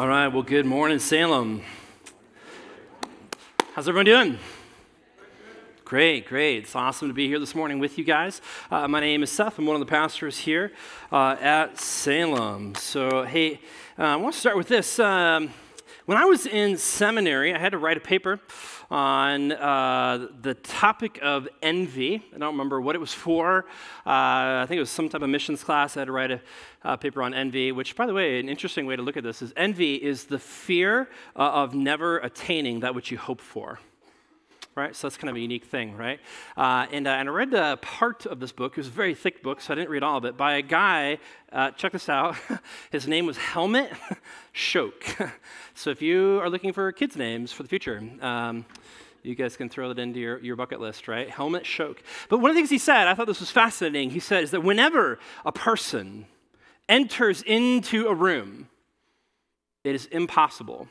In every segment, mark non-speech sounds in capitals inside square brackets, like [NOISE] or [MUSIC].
All right, well, good morning, Salem. How's everyone doing? Great, great. It's awesome to be here this morning with you guys. Uh, my name is Seth. I'm one of the pastors here uh, at Salem. So, hey, uh, I want to start with this. Um, when I was in seminary, I had to write a paper on uh, the topic of envy. I don't remember what it was for. Uh, I think it was some type of missions class. I had to write a uh, paper on envy, which, by the way, an interesting way to look at this is envy is the fear uh, of never attaining that which you hope for right? So that's kind of a unique thing, right? Uh, and, uh, and I read a part of this book. It was a very thick book, so I didn't read all of it, by a guy, uh, check this out. [LAUGHS] His name was Helmut Schoeck. [LAUGHS] [LAUGHS] so if you are looking for kids' names for the future, um, you guys can throw that into your, your bucket list, right? Helmut Schoeck. But one of the things he said, I thought this was fascinating. He said, is that whenever a person enters into a room, it is impossible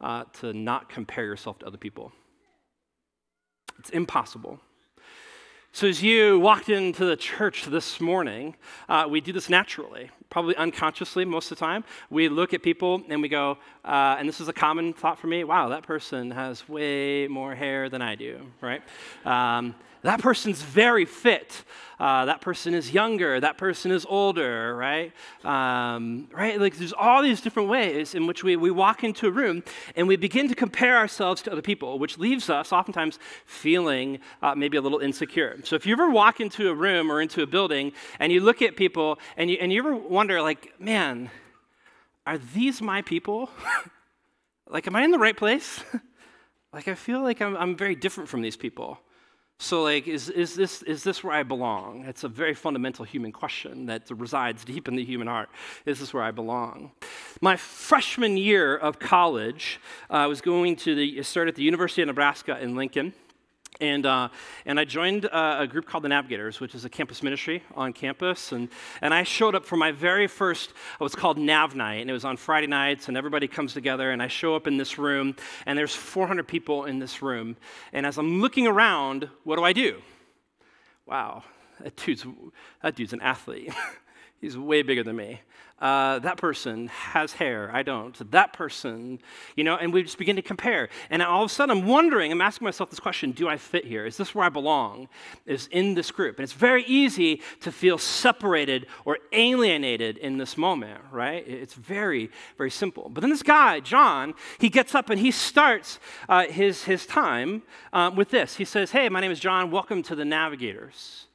uh, to not compare yourself to other people. It's impossible. So, as you walked into the church this morning, uh, we do this naturally, probably unconsciously most of the time. We look at people and we go, uh, and this is a common thought for me wow, that person has way more hair than I do, right? Um, that person's very fit. Uh, that person is younger. That person is older, right? Um, right? Like there's all these different ways in which we, we walk into a room and we begin to compare ourselves to other people, which leaves us oftentimes feeling uh, maybe a little insecure. So if you ever walk into a room or into a building and you look at people and you, and you ever wonder, like, man, are these my people? [LAUGHS] like, am I in the right place? [LAUGHS] like, I feel like I'm, I'm very different from these people. So, like, is, is, this, is this where I belong? It's a very fundamental human question that resides deep in the human heart. Is this where I belong? My freshman year of college, uh, I was going to the, start at the University of Nebraska in Lincoln. And, uh, and I joined uh, a group called the Navigators, which is a campus ministry on campus. And, and I showed up for my very first, what's called Nav Night. And it was on Friday nights, and everybody comes together. And I show up in this room, and there's 400 people in this room. And as I'm looking around, what do I do? Wow, that dude's, that dude's an athlete. [LAUGHS] He's way bigger than me. Uh, that person has hair. I don't. That person, you know, and we just begin to compare. And all of a sudden, I'm wondering, I'm asking myself this question do I fit here? Is this where I belong? Is in this group? And it's very easy to feel separated or alienated in this moment, right? It's very, very simple. But then this guy, John, he gets up and he starts uh, his, his time um, with this. He says, Hey, my name is John. Welcome to the Navigators.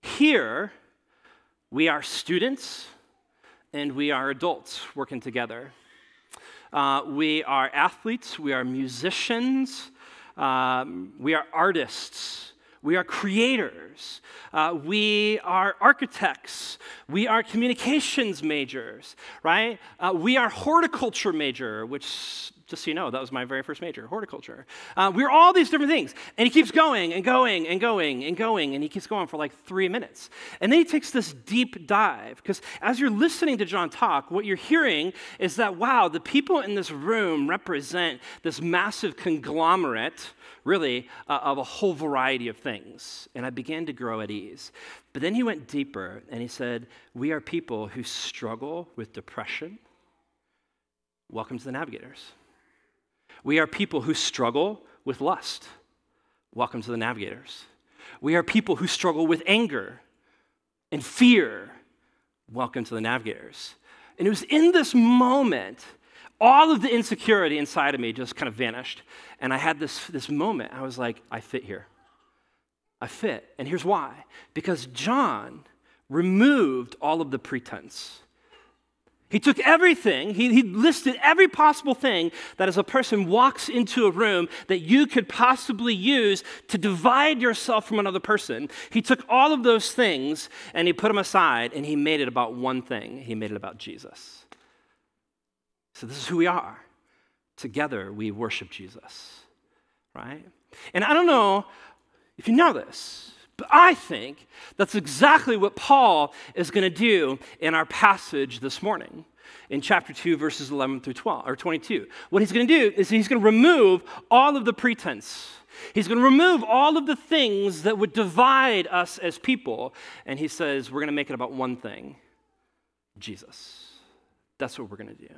Here, we are students and we are adults working together. Uh, we are athletes, we are musicians, um, we are artists, we are creators, uh, we are architects, we are communications majors, right? Uh, we are horticulture major, which just so you know, that was my very first major, horticulture. Uh, we are all these different things. And he keeps going and going and going and going, and he keeps going for like three minutes. And then he takes this deep dive, because as you're listening to John talk, what you're hearing is that, wow, the people in this room represent this massive conglomerate, really, uh, of a whole variety of things. And I began to grow at ease. But then he went deeper and he said, We are people who struggle with depression. Welcome to the Navigators. We are people who struggle with lust. Welcome to the navigators. We are people who struggle with anger and fear. Welcome to the navigators. And it was in this moment, all of the insecurity inside of me just kind of vanished. And I had this, this moment. I was like, I fit here. I fit. And here's why because John removed all of the pretense. He took everything, he, he, listed every possible thing that as a person walks into a room that you could possibly use to divide yourself from another person. He took all of those things and he put them aside and he made it about one thing. He made it about Jesus. So this is who we are. Together we worship Jesus, right? And I don't know if you know this, but I think that's exactly what Paul is going to do in our passage this morning in chapter 2 verses 11 through 12 or 22. What he's going to do is he's going to remove all of the pretense. He's going to remove all of the things that would divide us as people and he says we're going to make it about one thing. Jesus. that's what we're going to do.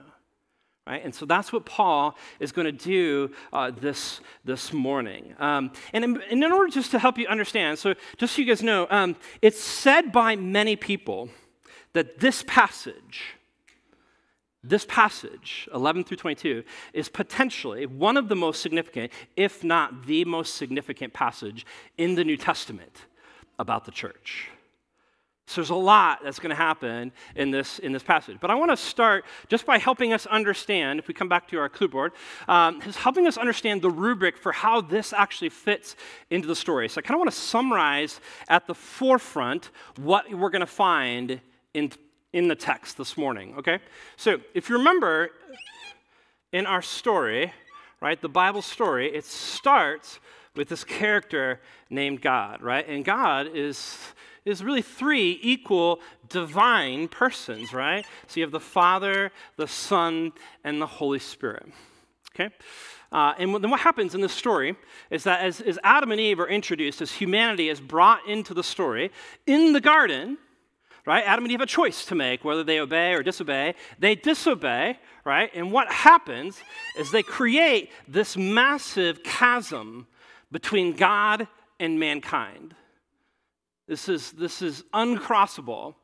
Right? And so that's what Paul is going to do uh, this, this morning. Um, and, in, and, in, order just to help you understand, so just so you guys know, um, it's said by many people that this passage, this passage, 11 through 22, is potentially one of the most significant, if not the most significant passage in the New Testament about the church. So there's a lot that's going to happen in this, in this passage. But I want to start just by helping us understand, if we come back to our clue board, um, is helping us understand the rubric for how this actually fits into the story. So I kind of want to summarize at the forefront what we're going to find in, in the text this morning, okay? So if you remember in our story, right, the Bible story, it starts with this character named God, right? And God is is really three equal divine persons, right? So you have the Father, the Son, and the Holy Spirit. Okay? Uh, and then what happens in this story is that as, as Adam and Eve are introduced, as humanity is brought into the story, in the garden, right, Adam and Eve have a choice to make whether they obey or disobey. They disobey, right? And what happens is they create this massive chasm between God and mankind. This is, this is uncrossable,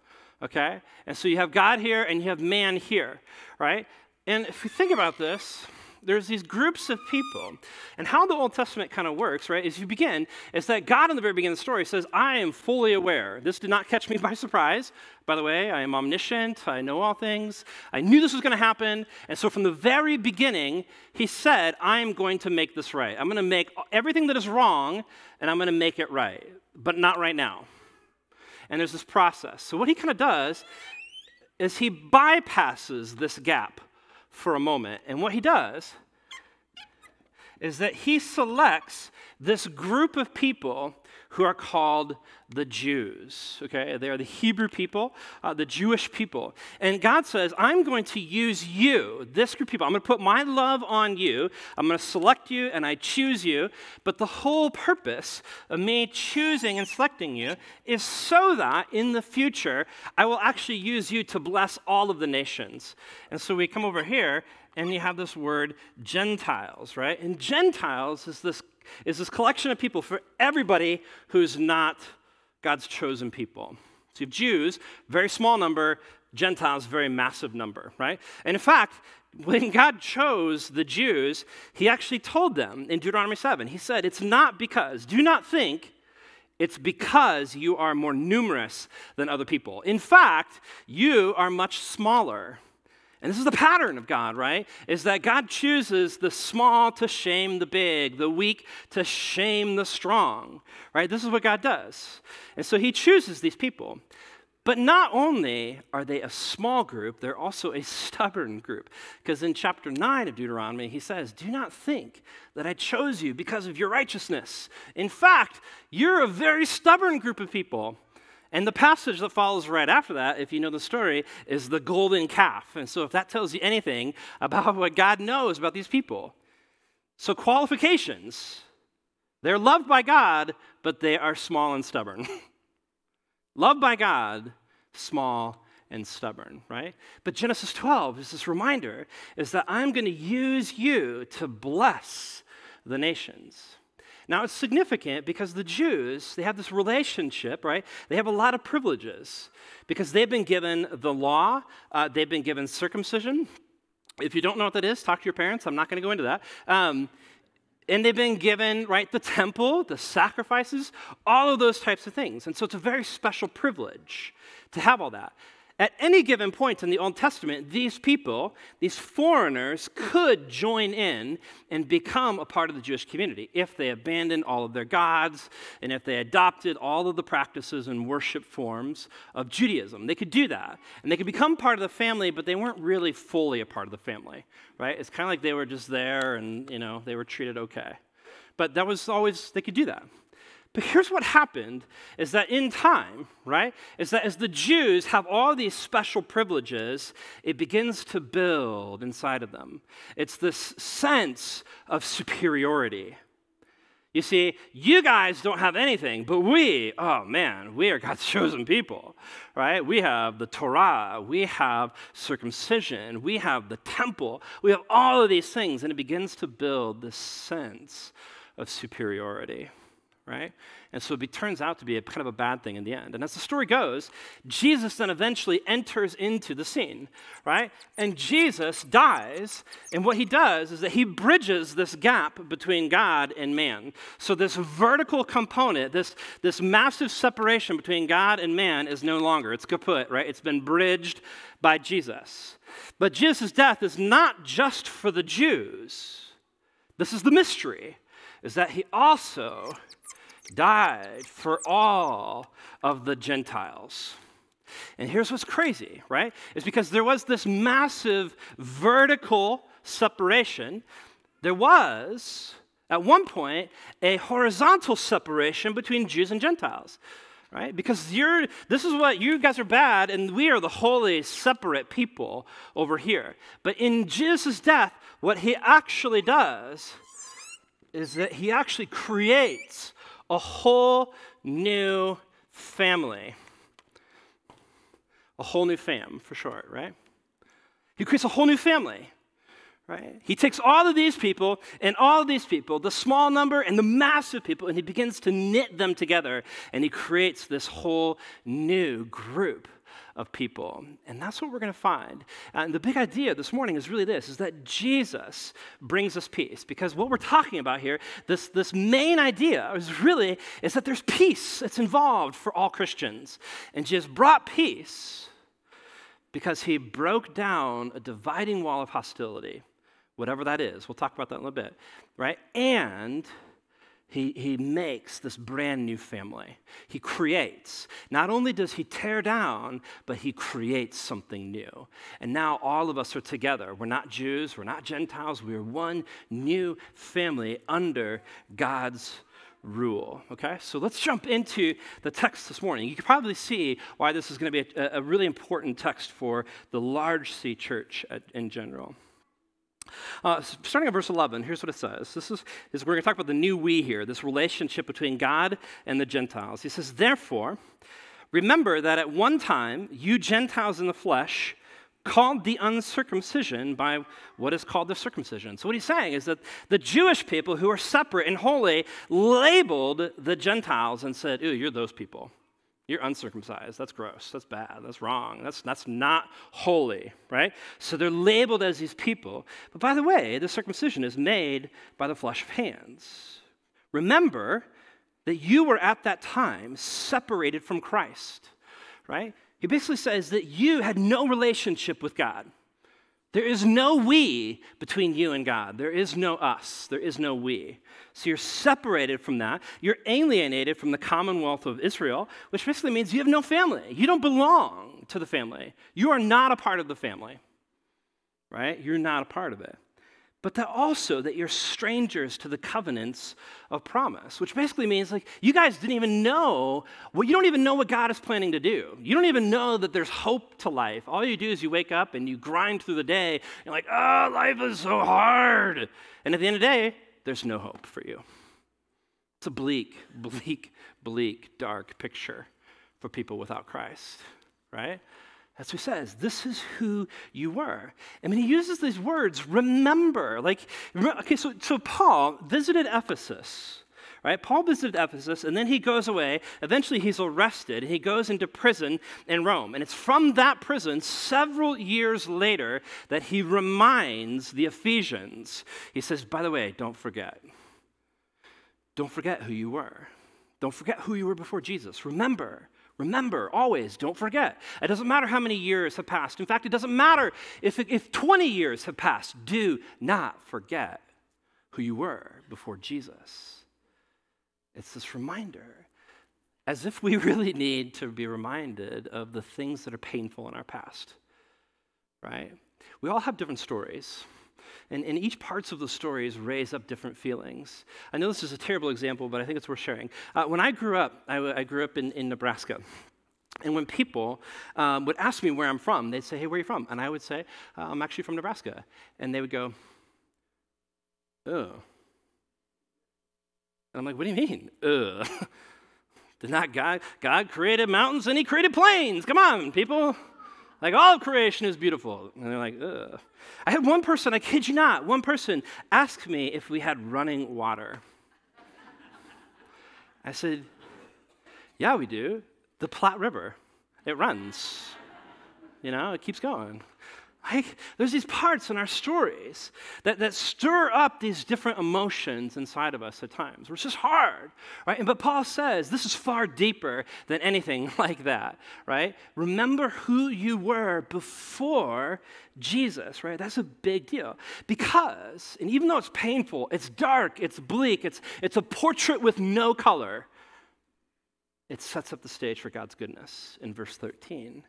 okay? And so you have God here and you have man here, right? And if you think about this, there's these groups of people. And how the Old Testament kind of works, right, is you begin, is that God in the very beginning of the story says, I am fully aware. This did not catch me [LAUGHS] by surprise. By the way, I am omniscient. I know all things. I knew this was going to happen. And so from the very beginning, he said, I am going to make this right. I'm going to make everything that is wrong, and I'm going to make it right but not right now. And there's this process. So, what he kind of does is he bypasses this gap for a moment. And what he does is that he selects this group of people who are called the Jews. Okay, they are the Hebrew people, uh, the Jewish people. And God says, I'm going to use you, this group of people. I'm going to put my love on you. I'm going to select you and I choose you. But the whole purpose of me choosing and selecting you is so that in the future, I will actually use you to bless all of the nations. And so we come over here and you have this word Gentiles, right? And Gentiles is this is this collection of people for everybody who's not God's chosen people. So you have Jews, very small number, Gentiles, very massive number, right? And in fact, when God chose the Jews, he actually told them in Deuteronomy 7, he said, It's not because, do not think it's because you are more numerous than other people. In fact, you are much smaller and this is the pattern of God, right? Is that God chooses the small to shame the big, the weak to shame the strong, right? This is what God does. And so he chooses these people. But not only are they a small group, they're also a [LAUGHS] stubborn group. Because in chapter 9 of Deuteronomy, he says, Do not think that I chose you because of your righteousness. In fact, you're a very stubborn group of people. And the passage that follows right after that, if you know the story, is the golden calf. And so, if that tells you anything about what God knows about these people. So, qualifications they're loved by God, but they are small and stubborn. [LAUGHS] loved by God, small and stubborn, right? But Genesis 12 is this reminder is that I'm going to use you to bless the nations. Now, it's significant because the Jews, they have this relationship, right? They have a lot of privileges because they've been given the law, uh, they've been given circumcision. If you don't know what that is, talk to your parents. I'm not going to go into that. Um, and they've been given, right, the temple, the sacrifices, all of those types of things. And so it's a very special privilege to have all that. At any given point in the Old Testament, these people, these foreigners, could join in and become a part of the Jewish community if they abandoned all of their gods and if they adopted all of the practices and worship forms of Judaism. They could do that. And they could become part of the family, but they weren't really fully a part of the family, right? It's kind of like they were just there and, you know, they were treated okay. But that was always, they could do that. But here's what happened is that in time, right, is that as the Jews have all these special privileges, it begins to build inside of them. It's this sense of superiority. You see, you guys don't have anything, but we, oh man, we are God's [LAUGHS] chosen people, right? We have the Torah, we have circumcision, we have the temple, we have all of these things, and it begins to build this sense of superiority right? And so it turns out to be a kind of a bad thing in the end. And as the story goes, Jesus then eventually enters into the scene, right? And Jesus dies, and what he does is that he bridges this gap between God and man. So this vertical component, this, this massive separation between God and man is no longer. It's kaput, right? It's been bridged by Jesus. But Jesus' death is not just for the Jews. This is the mystery, is that he also died for all of the Gentiles. And here's what's crazy, right? Is because there was this massive vertical separation. There was, at one point, a horizontal separation between Jews and Gentiles, right? Because you're, this is what you guys are bad, and we are the holy, separate people over here. But in Jesus' death, what he actually does is that he actually creates a whole new family. A whole new fam, for short, right? He creates a whole new family, right? He takes all of these people and all of these people, the small number and the massive people, and he begins to knit them together, and he creates this whole new group of people. And that's what we're going to find. Uh, and the big idea this morning is really this is that Jesus brings us peace. Because what we're talking about here, this, this main idea is really is that there's peace that's involved for all Christians. And Jesus brought peace because he broke down a dividing wall of hostility, whatever that is. We'll talk about that in a little bit, right? And he, he makes this brand new family. He creates. Not only does he tear down, but he creates something new. And now all of us are together. We're not Jews, we're not Gentiles, we're one new family under God's rule. Okay? So let's jump into the text this morning. You can probably see why this is going to be a, a really important text for the large C church in general. Uh, starting at verse 11, here's what it says. This is, is we're going to talk about the new we here, this relationship between God and the Gentiles. He says, Therefore, remember that at one time, you Gentiles in the flesh, called the uncircumcision by what is called the circumcision. So, what he's saying is that the Jewish people who are separate and holy labeled the Gentiles and said, Ooh, you're those people. You're uncircumcised. That's gross. That's bad. That's wrong. That's, that's not holy, right? So they're labeled as these people. But by the way, the circumcision is made by the flesh of hands. Remember that you were at that time separated from Christ, right? He basically says that you had no relationship with God. There is no we between you and God. There is no us. There is no we. So you're separated from that. You're alienated from the commonwealth of Israel, which basically means you have no family. You don't belong to the family. You are not a part of the family, right? You're not a part of it but that also that you're strangers to the covenants of promise which basically means like you guys didn't even know well you don't even know what god is planning to do. You don't even know that there's hope to life. All you do is you wake up and you grind through the day and like oh life is so hard. And at the end of the day there's no hope for you. It's a bleak bleak bleak dark picture for people without christ right that's who says. This is who you were. I mean, he uses these words, remember. Like, okay, so, so Paul visited Ephesus, right? Paul visited Ephesus, and then he goes away. Eventually, he's arrested. He goes into prison in Rome. And it's from that prison, several years later, that he reminds the Ephesians. He says, by the way, don't forget. Don't forget who you were. Don't forget who you were before Jesus. Remember. Remember, always, don't forget. It doesn't matter how many years have passed. In fact, it doesn't matter if, if 20 years have passed. Do not forget who you were before Jesus. It's this reminder, as if we [LAUGHS] really need to be reminded of the things that are painful in our past, right? We all have different stories. And, and each parts of the stories raise up different feelings. I know this is a terrible example, but I think it's worth sharing. Uh, when I grew up, I, I grew up in, in Nebraska. And when people um, would ask me where I'm from, they'd say, Hey, where are you from? And I would say, uh, I'm actually from Nebraska. And they would go, Oh. And I'm like, what do you mean? Ugh. [LAUGHS] Did not God, God created mountains and he created plains. Come on, people. Like all creation is beautiful. And they're like, ugh. I had one person, I kid you not, one person ask me if we had running water. I said, yeah, we do. The Platte River, it runs. You know, it keeps going. Like, there's these parts in our stories that, that stir up these different emotions inside of us at times, which is hard, right? And, but Paul says this is far deeper than anything [LAUGHS] like that, right? Remember who you were before Jesus, right? That's a big deal. Because, and even though it's painful, it's dark, it's bleak, it's, it's a portrait with no color, it sets up the stage for God's goodness in verse 13.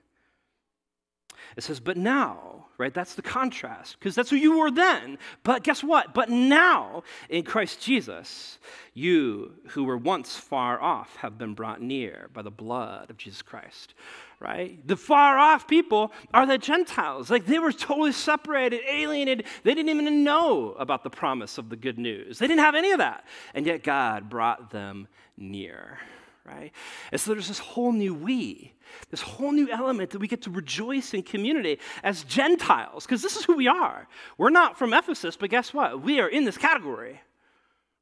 It says, but now, right? That's the contrast, because that's who you were then. But guess what? But now, in Christ Jesus, you who were once far off have been brought near by the blood of Jesus Christ, right? The far off people are the Gentiles. Like they were totally separated, alienated. They didn't even know about the promise of the good news, they didn't have any of that. And yet God brought them near right? And so there's this whole new we, this whole new element that we get to rejoice in community as Gentiles, because this is who we are. We're not from Ephesus, but guess what? We are in this category,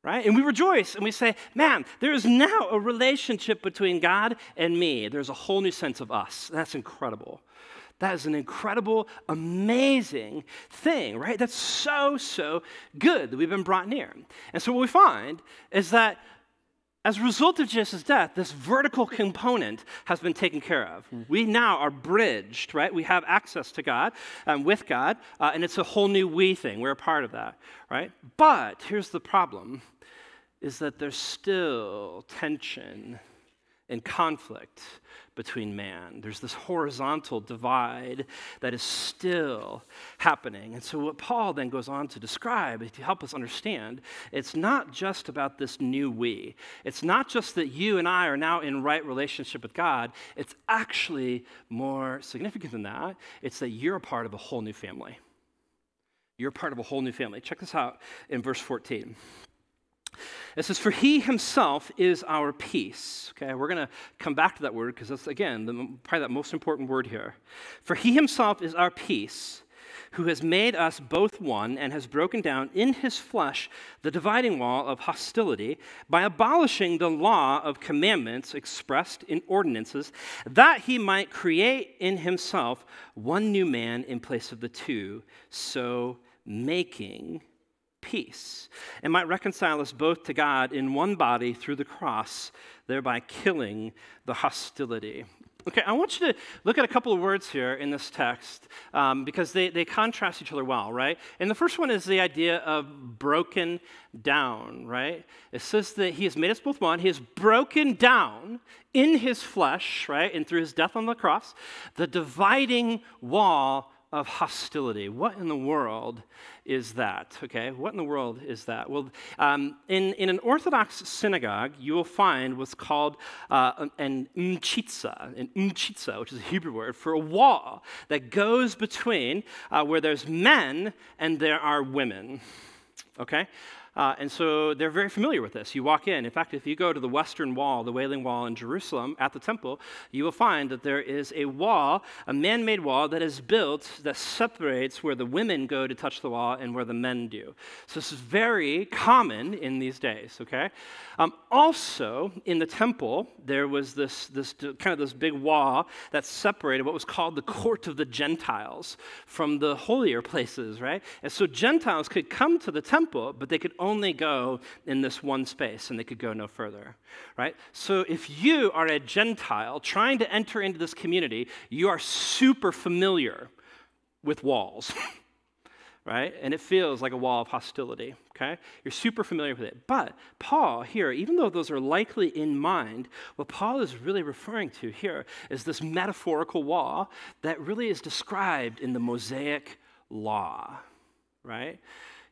right? And we rejoice and we say, man, there is now a relationship between God and me. There's a whole new sense of us. That's incredible. That is an incredible, amazing thing, right? That's so, so good that we've been brought near. And so what we find is that as a result of Jesus' death, this vertical component has been taken care of. We now are bridged, right? We have access to God, um, with God, uh, and it's a whole new we thing. We're a part of that, right? But here's the problem is that there's still tension and conflict between man. There's this horizontal divide that is still happening. And so, what Paul then goes on to describe to help us understand, it's not just about this new we. It's not just that you and I are now in right relationship with God. It's actually more significant than that. It's that you're a part of a whole new family. You're part of a whole new family. Check this out in verse 14. It says, For he himself is our peace. Okay, we're going to come back to that word because that's, again, the, probably that most important word here. For he himself is our peace, who has made us both one and has broken down in his flesh the dividing wall of hostility by abolishing the law of commandments expressed in ordinances, that he might create in himself one new man in place of the two, so making peace and might reconcile us both to God in one body through the cross, thereby killing the hostility. Okay, I want you to look at a couple of words here in this text um, because they, they contrast each other well, right? And the first one is the idea of broken down, right? It says that he has made us both one. He has broken down in his flesh, right? And through his death on the cross, the dividing wall of hostility. What in the world is that? Okay, what in the world is that? Well, um, in, in an Orthodox synagogue, you will find what's called uh, an mechitza, an mechitza, which is a Hebrew word for a wall that goes between uh, where there's men and there are women. Okay? Uh, and so they're very familiar with this. You walk in. In fact, if you go to the Western Wall, the Wailing Wall in Jerusalem at the temple, you will find that there is a wall, a man made wall that is built that separates where the women go to touch the wall and where the men do. So this is very common in these days, okay? Um, also, in the temple, there was this, this kind of this big wall that separated what was called the court of the Gentiles from the holier places, right? And so Gentiles could come to the temple, but they could only only go in this one space and they could go no further, right? So if you are a Gentile trying to enter into this community, you are super familiar with walls. [LAUGHS] right? And it feels like a wall of hostility, okay? You're super familiar with it. But Paul here, even though those are likely in mind, what Paul is really referring to here is this metaphorical wall that really is described in the Mosaic law, right?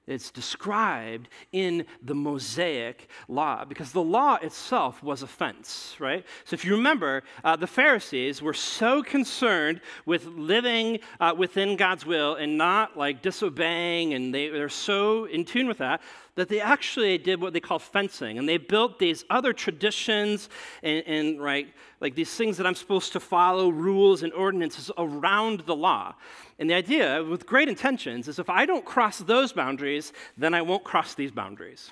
It's described in the Mosaic law because the law itself was a fence, right? So if you remember, uh, the Pharisees were so concerned with living uh, within God's will and not like disobeying, and they, they're so in tune with that that they actually did what they call fencing, and they built these other traditions and, and right, like these things that I'm supposed to follow, rules and ordinances around the law. And the idea, with great intentions, is if I don't cross those boundaries, then I won't cross these boundaries.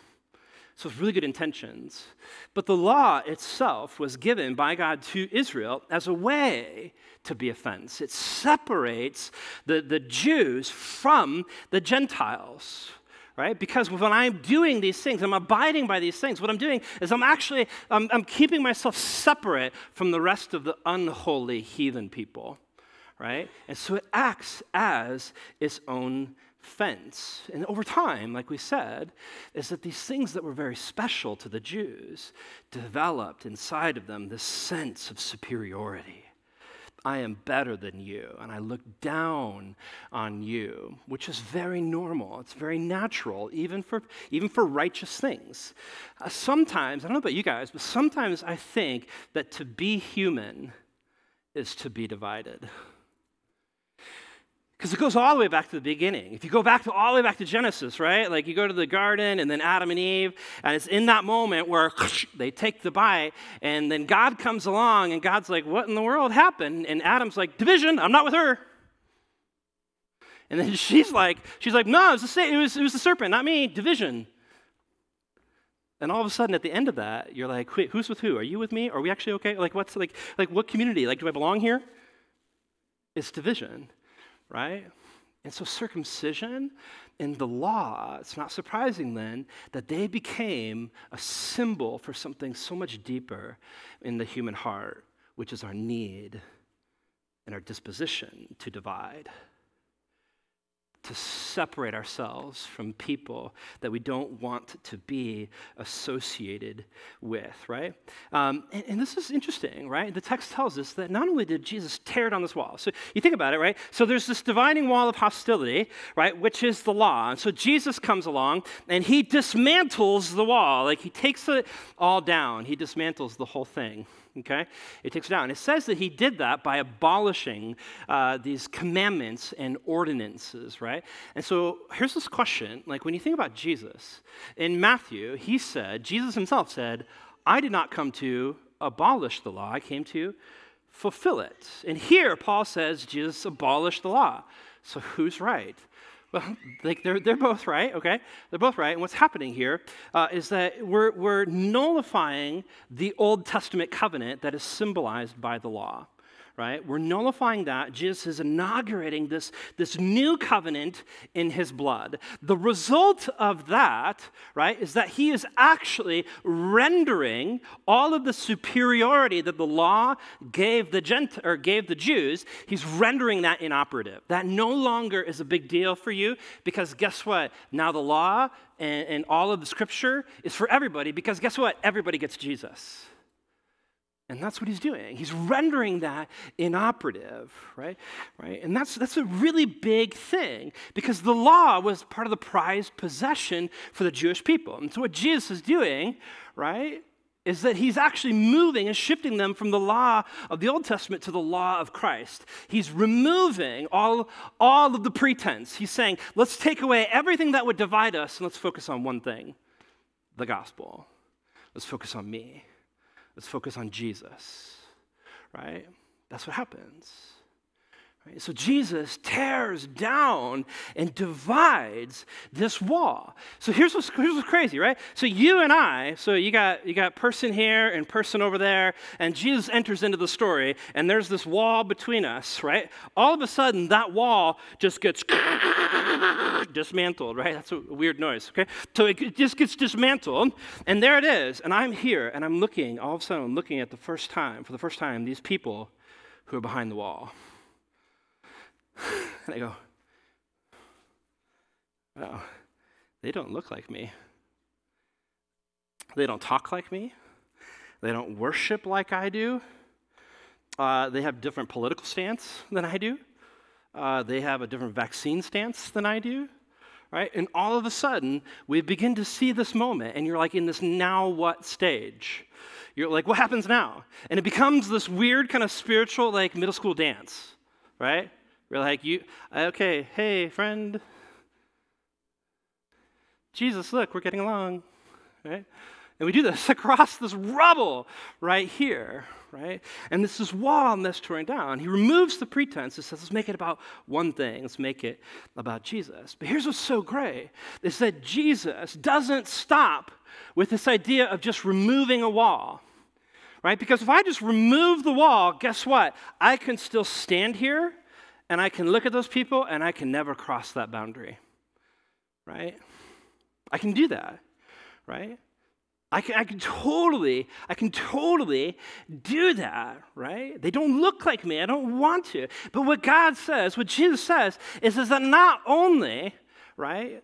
So it's really good intentions. But the law itself was given by God to Israel as a way to be a fence. It separates the, the Jews from the Gentiles right? Because when I'm doing these things, I'm abiding by these things, what I'm doing is I'm actually, I'm, I'm, keeping myself separate from the rest of the unholy heathen people, right? And so it acts as its own fence. And over time, like we said, is that these things that were very special to the Jews developed inside of them this sense of superiority. I am better than you, and I look down on you, which is very normal. It's very natural, even for, even for righteous things. Uh, sometimes, I don't know about you guys, but sometimes I think that to be human is to be divided. Because it goes all the way back to the beginning. If you go back to all the way back to Genesis, right? Like you go to the garden and then Adam and Eve, and it's in that moment where [LAUGHS] they take the bite, and then God comes along and God's like, What in the world happened? And Adam's like, Division, I'm not with her. And then [LAUGHS] she's like, she's like, no, it was, the, it, was, it was the serpent, not me, division. And all of a sudden, at the end of that, you're like, wait, who's with who? Are you with me? Are we actually okay? Like, what's like, like what community? Like, do I belong here? It's division right? And so, circumcision in the law, it's not surprising then that they became a symbol for something so much deeper in the human heart, which is our need and our disposition to divide to separate ourselves from people that we don't want to be associated with, right? Um, and, and, this is interesting, right? The text tells us that not only did Jesus tear down this wall, so you think about it, right? So there's this dividing wall of hostility, right, which is the law. And so Jesus comes along and he dismantles the wall. Like he takes it all down, he dismantles the whole thing okay? It takes it down. And it says that he did that by abolishing uh, these commandments and ordinances, right? And so here's this question like, when you think about Jesus, in Matthew, he said, Jesus himself said, I did not come to abolish the law, I came to fulfill it. And here, Paul says Jesus abolished the law. So who's right? Well, [LAUGHS] like they're, they're both right, okay? They're both right. And what's happening here uh, is that we're, we're nullifying the Old Testament covenant that is symbolized by the law right? We're nullifying that. Jesus is inaugurating this, this new covenant in his blood. The result of that, right, is that he is actually rendering all of the superiority that the law gave the Gent- or gave the Jews, he's rendering that inoperative. That no longer is a big deal for you because guess what? Now the law and, and all of the scripture is for everybody because guess what? Everybody gets Jesus. And that's what he's doing. He's rendering that inoperative, right? Right? And that's that's a really big thing because the law was part of the prized possession for the Jewish people. And so what Jesus is doing, right, is that he's actually moving and shifting them from the law of the Old Testament to the law of Christ. He's removing all, all of the pretense. He's saying, let's take away everything that would divide us and let's focus on one thing the gospel. Let's focus on me. Let's focus on Jesus, right? That's what happens. So Jesus tears down and divides this wall. So here's what's, here's what's crazy, right? So you and I, so you got you got person here and person over there, and Jesus enters into the story, and there's this wall between us, right? All of a sudden, that wall just gets [LAUGHS] dismantled, right? That's a weird noise, okay? So it just gets dismantled, and there it is, and I'm here, and I'm looking. All of a sudden, I'm looking at the first time, for the first time, these people who are behind the wall. [LAUGHS] and I go, oh, they don't look like me. They don't talk like me. They don't worship like I do. Uh, they have different political stance than I do. Uh, they have a different vaccine stance than I do. Right? And all of a sudden, we begin to see this moment, and you're like in this now what stage. You're like, what happens now? And it becomes this weird kind of spiritual, like middle school dance, right? We're like, you, okay, hey, friend, Jesus, look, we're getting along, right? And we do this [LAUGHS] across this rubble right here, right? And this is wall this torn down. He removes the pretense and says, let's make it about one thing. Let's make it about Jesus. But here's what's so great is that Jesus doesn't stop with this idea of just removing a wall. Right? Because if I just remove the wall, guess what? I can still stand here and I can look at those people and I can never cross that boundary. Right? I can do that. Right? I can, I can totally, I can totally do that, right? They don't look like me. I don't want to. But what God says, what Jesus says, is, is that not only, right,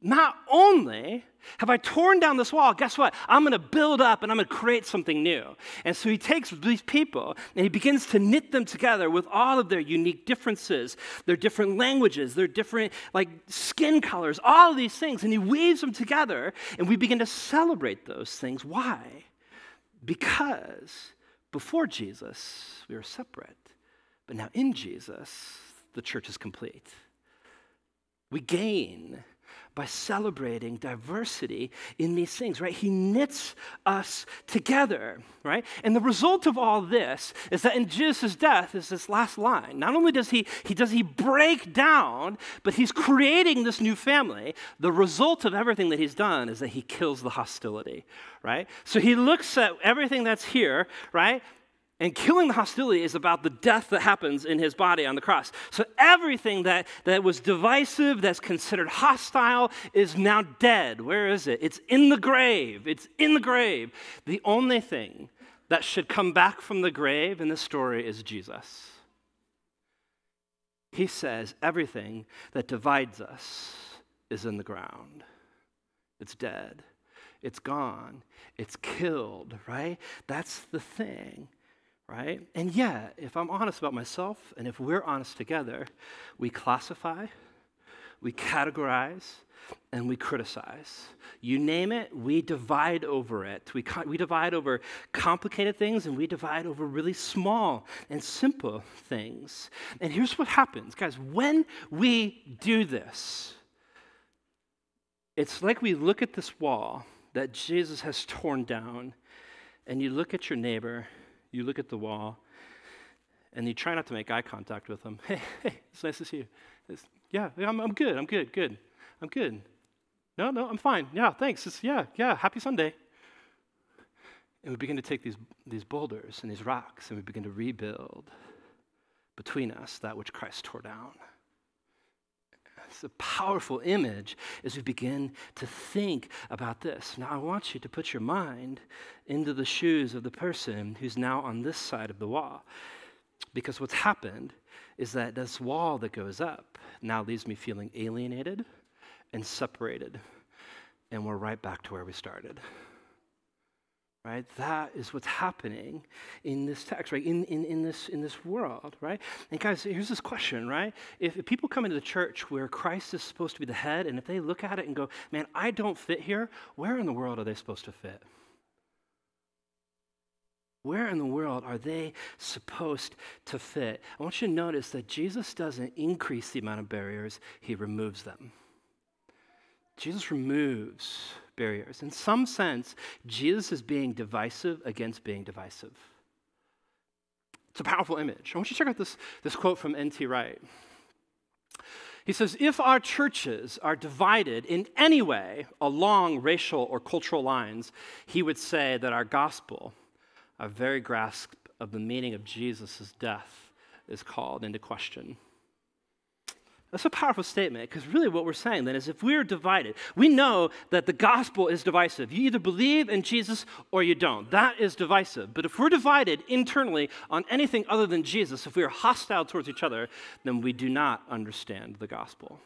not only have I torn down this wall, guess what? I'm going to build up and I'm going to create something new. And so he takes these people and he begins to knit them together with all of their unique differences, their different languages, their different like skin colors, all of these things. And he weaves them together and we begin to celebrate those things. Why? Because before Jesus, we were separate. But now in Jesus, the church is complete. We gain by celebrating diversity in these things, right? He knits us together, right? And the result of all this is that in Jesus' death is this last line. Not only does he, he does he break down, but he's creating this new family. The result of everything that he's done is that he kills the hostility, right? So he looks at everything that's here, right? And killing the hostility is about the death that happens in his body on the cross. So everything that, that was divisive, that's considered hostile, is now dead. Where is it? It's in the grave. It's in the grave. The only thing that should come back from the grave in this story is Jesus. He says everything that divides us is in the ground, it's dead, it's gone, it's killed, right? That's the thing right? And yet, if I'm honest about myself, and if we're honest together, we classify, we categorize, and we criticize. You name it, we divide over it. We, we divide over complicated things and we divide over really small and simple things. And here's what happens, guys when we do this, it's like we look at this wall that Jesus has torn down, and you look at your neighbor you look at the wall and you try not to make eye contact with them. [LAUGHS] Hey, hey, it's nice to see you. It's, yeah, I'm, I'm good. I'm good. Good. I'm good. No, no, I'm fine. Yeah, thanks. It's, yeah, yeah, happy Sunday. And we begin to take these, these boulders and these rocks and we begin to rebuild between us that which Christ tore down. It's a powerful image as we begin to think about this. Now, I want you to put your mind into the shoes of the person who's now on this side of the wall. Because what's happened is that this wall that goes up now leaves me feeling alienated and separated. And we're right back to where we started right? That is what's happening in this text, right? In, in, in, this, in this world, right? And guys, here's this question, right? If, if people come into the church where Christ is supposed to be the head, and if they look at it and go, man, I don't fit here, where in the world are they supposed to fit? Where in the world are they supposed to fit? I want you to notice that Jesus doesn't increase the amount of barriers, he removes them. Jesus removes barriers. In some sense, Jesus is being divisive against being divisive. It's a powerful image. I want you to check out this, this quote from N.T. Wright. He says, If our churches are divided in any way along racial or cultural lines, he would say that our gospel, our very grasp of the meaning of Jesus' death, is called into question. That's a powerful statement because really what we're saying then is if we're divided, we know that the gospel is divisive. You either believe in Jesus or you don't. That is divisive. But if we're divided internally on anything other than Jesus, if we are hostile towards each other, then we do not understand the gospel.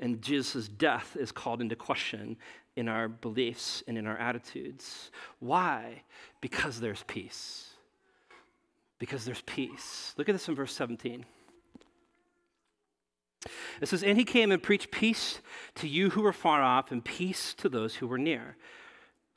And Jesus' death is called into question in our beliefs and in our attitudes. Why? Because there's peace. Because there's peace. Look at this in verse 17. It says, And he came and preached peace to you who were far off and peace to those who were near.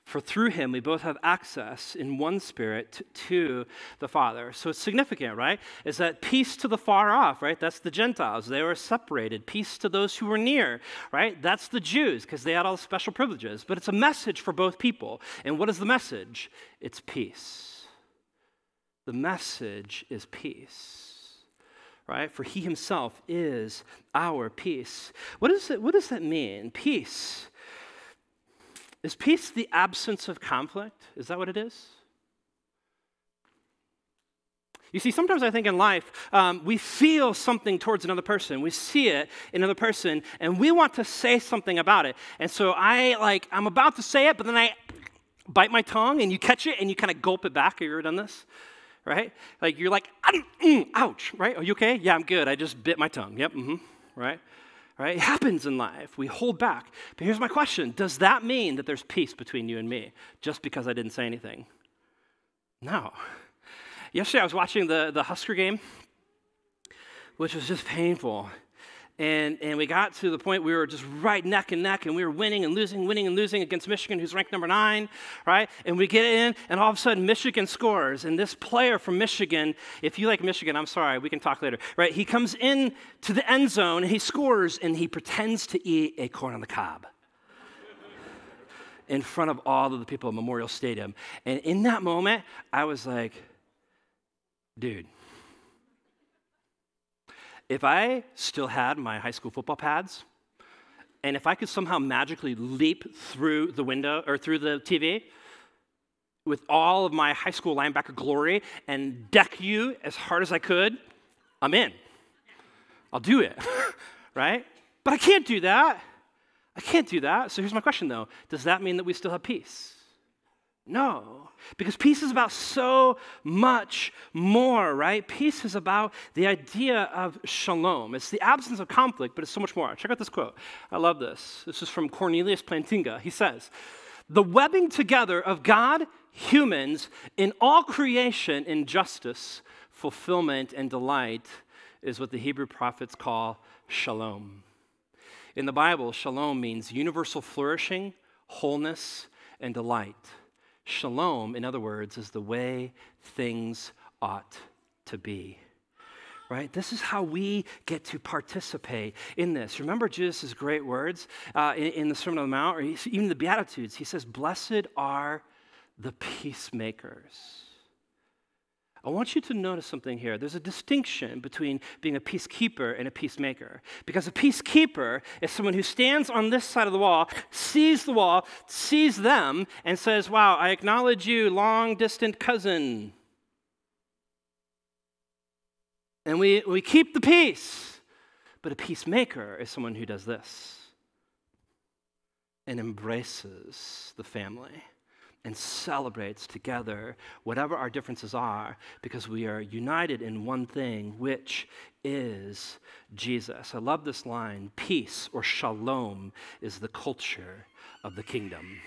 For through him we both have access in one spirit to, the Father. So it's significant, right? Is that peace to the far off, right? That's the Gentiles. They were separated. Peace to those who were near, right? That's the Jews because they had all the special privileges. But it's a message for both people. And what is the message? It's peace. The message is peace right? For he himself is our peace. What, is it, what does that mean? Peace. Is peace the absence of conflict? Is that what it is? You see, sometimes I think in life, um, we feel something towards another person. We see it in another person, and we want to say something about it. And so I, like, I'm about to say it, but then I bite my tongue, and you catch it, and you kind of gulp it back. Have you ever done this? Right? Like, you're like, mm, ouch, right? Are you okay? Yeah, I'm good. I just bit my tongue. Yep, mm-hmm, right? right? It happens in life. We hold back. But here's my question Does that mean that there's peace between you and me just because I didn't say anything? No. Yesterday I was watching the, the Husker game, which was just painful. And, and we got to the point we were just right neck and neck, and we were winning and losing, winning and losing against Michigan, who's ranked number nine, right? And we get in, and all of a sudden, Michigan scores. And this player from Michigan, if you like Michigan, I'm sorry, we can talk later, right? He comes in to the end zone, and he scores, and he pretends to eat a corn on the cob in front of all of the people at Memorial Stadium. And in that moment, I was like, dude if I still had my high school football pads, and if I could somehow magically leap through the window or through the TV with all of my high school linebacker glory and deck you as hard as I could, I'm in. I'll do it, [LAUGHS] right? But I can't do that. I can't do that. So here's my question though Does that mean that we still have peace? No, because peace is about so much more, right? Peace is about the idea of shalom. It's the absence of conflict, but it's so much more. Check out this quote. I love this. This is from Cornelius Plantinga. He says, The webbing together of God, humans, in all creation in justice, fulfillment, and delight is what the Hebrew prophets call shalom. In the Bible, shalom means universal flourishing, wholeness, and delight. Shalom, in other words, is the way things ought to be. Right? This is how we get to participate in this. Remember Jesus' great words uh, in, in, the Sermon on the Mount, or even the Beatitudes. He says, Blessed are the peacemakers I want you to notice something here. There's a distinction between being a peacekeeper and a peacemaker. Because a peacekeeper is someone who stands on this side of the wall, sees the wall, sees them, and says, Wow, I acknowledge you, long distant cousin. And we, we keep the peace. But a peacemaker is someone who does this and embraces the family and celebrates together whatever our differences are because we are united in one thing, which is Jesus. I love this line peace or shalom is the culture of the kingdom.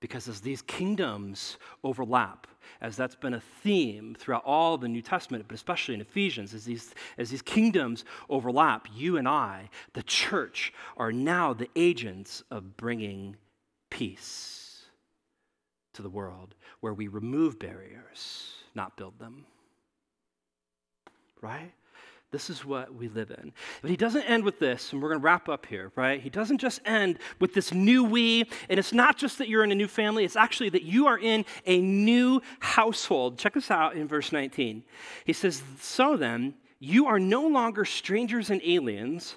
Because as these kingdoms overlap, as that's been a theme throughout all the New Testament, but especially in Ephesians, as these, as these kingdoms overlap, you and I, the church, are now the agents of bringing peace to the world where we remove barriers, not build them. Right? This is what we live in. But he doesn't end with this, and we're going to wrap up here, right? He doesn't just end with this new we, and it's not just that you're in a new family, it's actually that you are in a new household. Check this out in verse 19. He says, So then, you are no longer strangers and aliens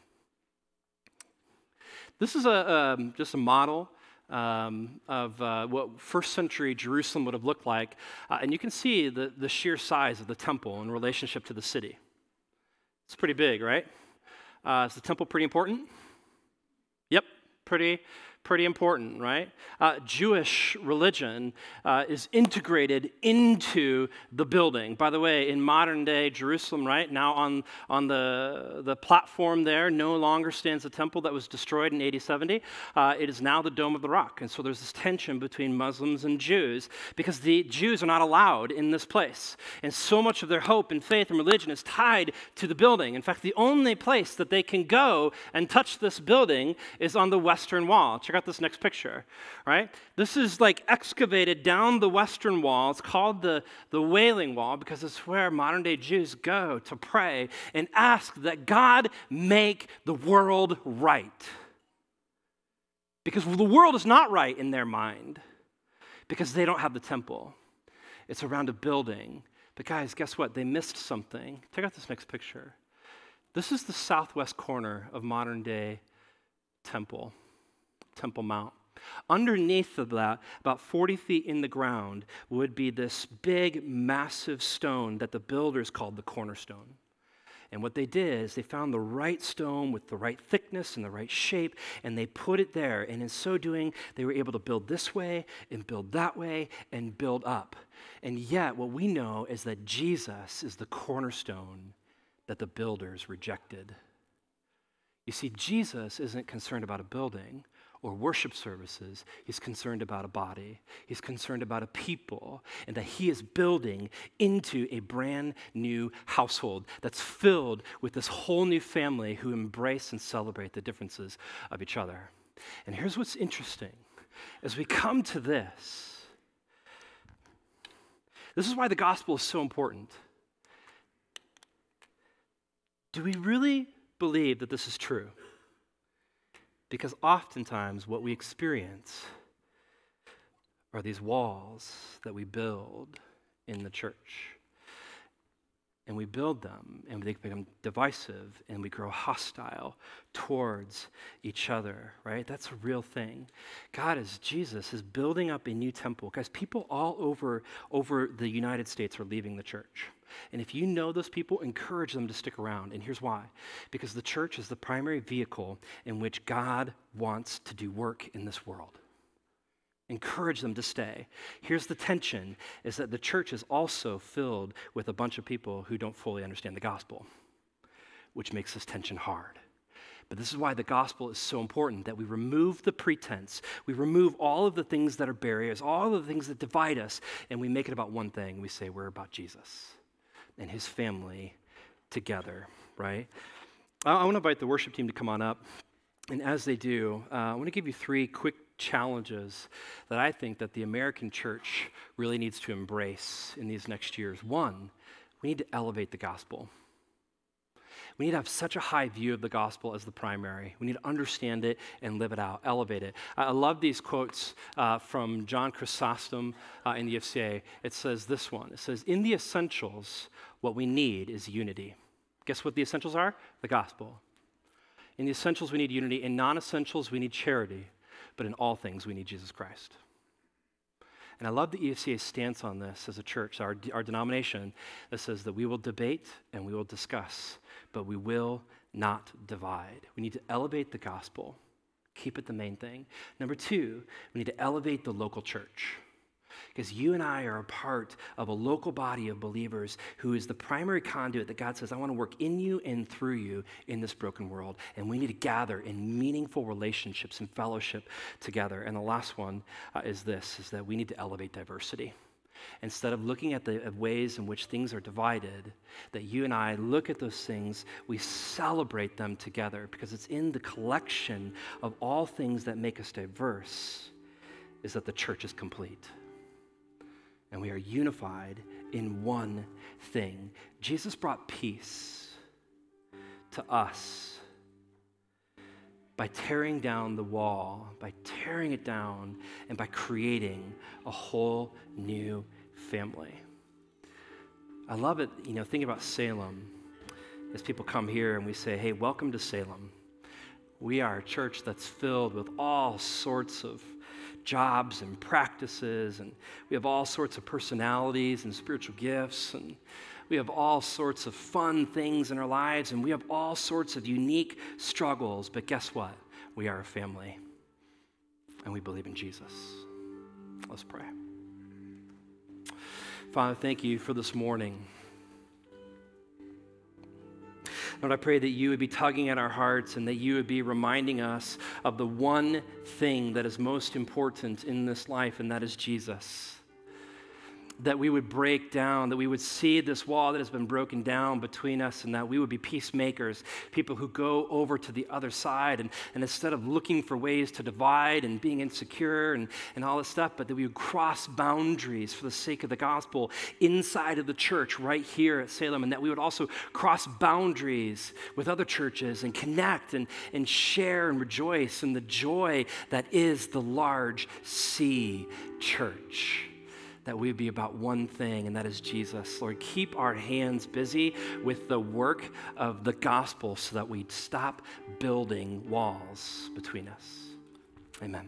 This is a, um, just a model um, of uh, what first century Jerusalem would have looked like. Uh, and you can see the, the sheer size of the temple in relationship to the city. It's pretty big, right? Uh, is the temple pretty important? Yep, pretty, Pretty important, right? Uh, Jewish religion uh, is integrated into the building. By the way, in modern day Jerusalem, right now on, on the, the platform there, no longer stands the temple that was destroyed in AD 70. Uh, it is now the Dome of the Rock. And so there's this tension between Muslims and Jews because the Jews are not allowed in this place. And so much of their hope and faith and religion is tied to the building. In fact, the only place that they can go and touch this building is on the western wall. Check out this next picture, right? This is like excavated down the western wall. It's called the, the Wailing Wall because it's where modern day Jews go to pray and ask that God make the world right. Because the world is not right in their mind because they don't have the temple. It's around a building. But guys, guess what? They missed something. Check out this next picture. This is the southwest corner of modern day temple, Temple Mount. Underneath of that, about 40 feet in the ground, would be this big, massive stone that the builders called the cornerstone. And what they did is they found the right stone with the right thickness and the right shape, and they put it there. And in so doing, they were able to build this way and build that way and build up. And yet, what we know is that Jesus is the cornerstone that the builders rejected. You see, Jesus isn't concerned about a building or worship services. He's concerned about a body. He's concerned about a people, and that he is building into a brand new household that's filled with this whole new family who embrace and celebrate the differences of each other. And here's what's interesting as we come to this, this is why the gospel is so important. Do we really believe that this is true? Because oftentimes what we experience are these walls that we build in the church. And we build them and they become divisive and we grow hostile towards each other, right? That's a real thing. God is Jesus is building up a new temple. Guys, people all over over the United States are leaving the church. And if you know those people, encourage them to stick around. And here's why because the church is the primary vehicle in which God wants to do work in this world. Encourage them to stay. Here's the tension is that the church is also filled with a bunch of people who don't fully understand the gospel, which makes this tension hard. But this is why the gospel is so important that we remove the pretense. We remove all of the things that are barriers, all of the things that divide us, and we make it about one thing. We say we're about Jesus and his family together, right? I, I want to invite the worship team to come on up. And as they do, uh, I want to give you three quick challenges that I think that the American church really needs to embrace in these next years. One, we need to elevate the gospel. We need to have such a high view of the gospel as the primary. We need to understand it and live it out, elevate it. I love these quotes uh, from John Chrysostom uh, in the FCA. It says this one It says, In the essentials, what we need is unity. Guess what the essentials are? The gospel. In the essentials, we need unity. In non essentials, we need charity. But in all things, we need Jesus Christ. And I love the EFCA's stance on this as a church, our, our denomination, that says that we will debate and we will discuss, but we will not divide. We need to elevate the gospel, keep it the main thing. Number two, we need to elevate the local church. Because you and I are a part of a local body of believers who is the primary conduit that God says, I want to work in you and through you in this broken world. And we need to gather in meaningful relationships and fellowship together. And the last one uh, is this, is that we need to elevate diversity. Instead of looking at the ways in which things are divided, that you and I look at those things, we celebrate them together because it's in the collection of all things that make us diverse is that the church is complete and we are unified in one thing. Jesus brought peace to us by tearing down the wall, by tearing it down, and by creating a whole new family. I love it, you know, think about Salem. As people come here and we say, hey, welcome to Salem. We are a church that's filled with all sorts of jobs and practices, and we have all sorts of personalities and spiritual gifts, and we have all sorts of fun things in our lives, and we have all sorts of unique struggles. But guess what? We are a family. and we believe in Jesus. Let's pray. Father, thank you for this morning. Lord, I pray that you would be tugging at our hearts and that you would be reminding us of the one thing that is most important in this life, and that is Jesus that we would break down, that we would see this wall that has been broken down between us, and that we would be peacemakers, people who go over to the other side. And, and instead of looking for ways to divide and being insecure and, and all this stuff, but that we would cross boundaries for the sake of the gospel inside of the church right here at Salem, and that we would also cross boundaries with other churches and connect and, and share and rejoice in the joy that is the large C church that we would be about one thing, and that is Jesus. Lord, keep our hands busy with the work of the gospel so that we stop building walls between us. Amen.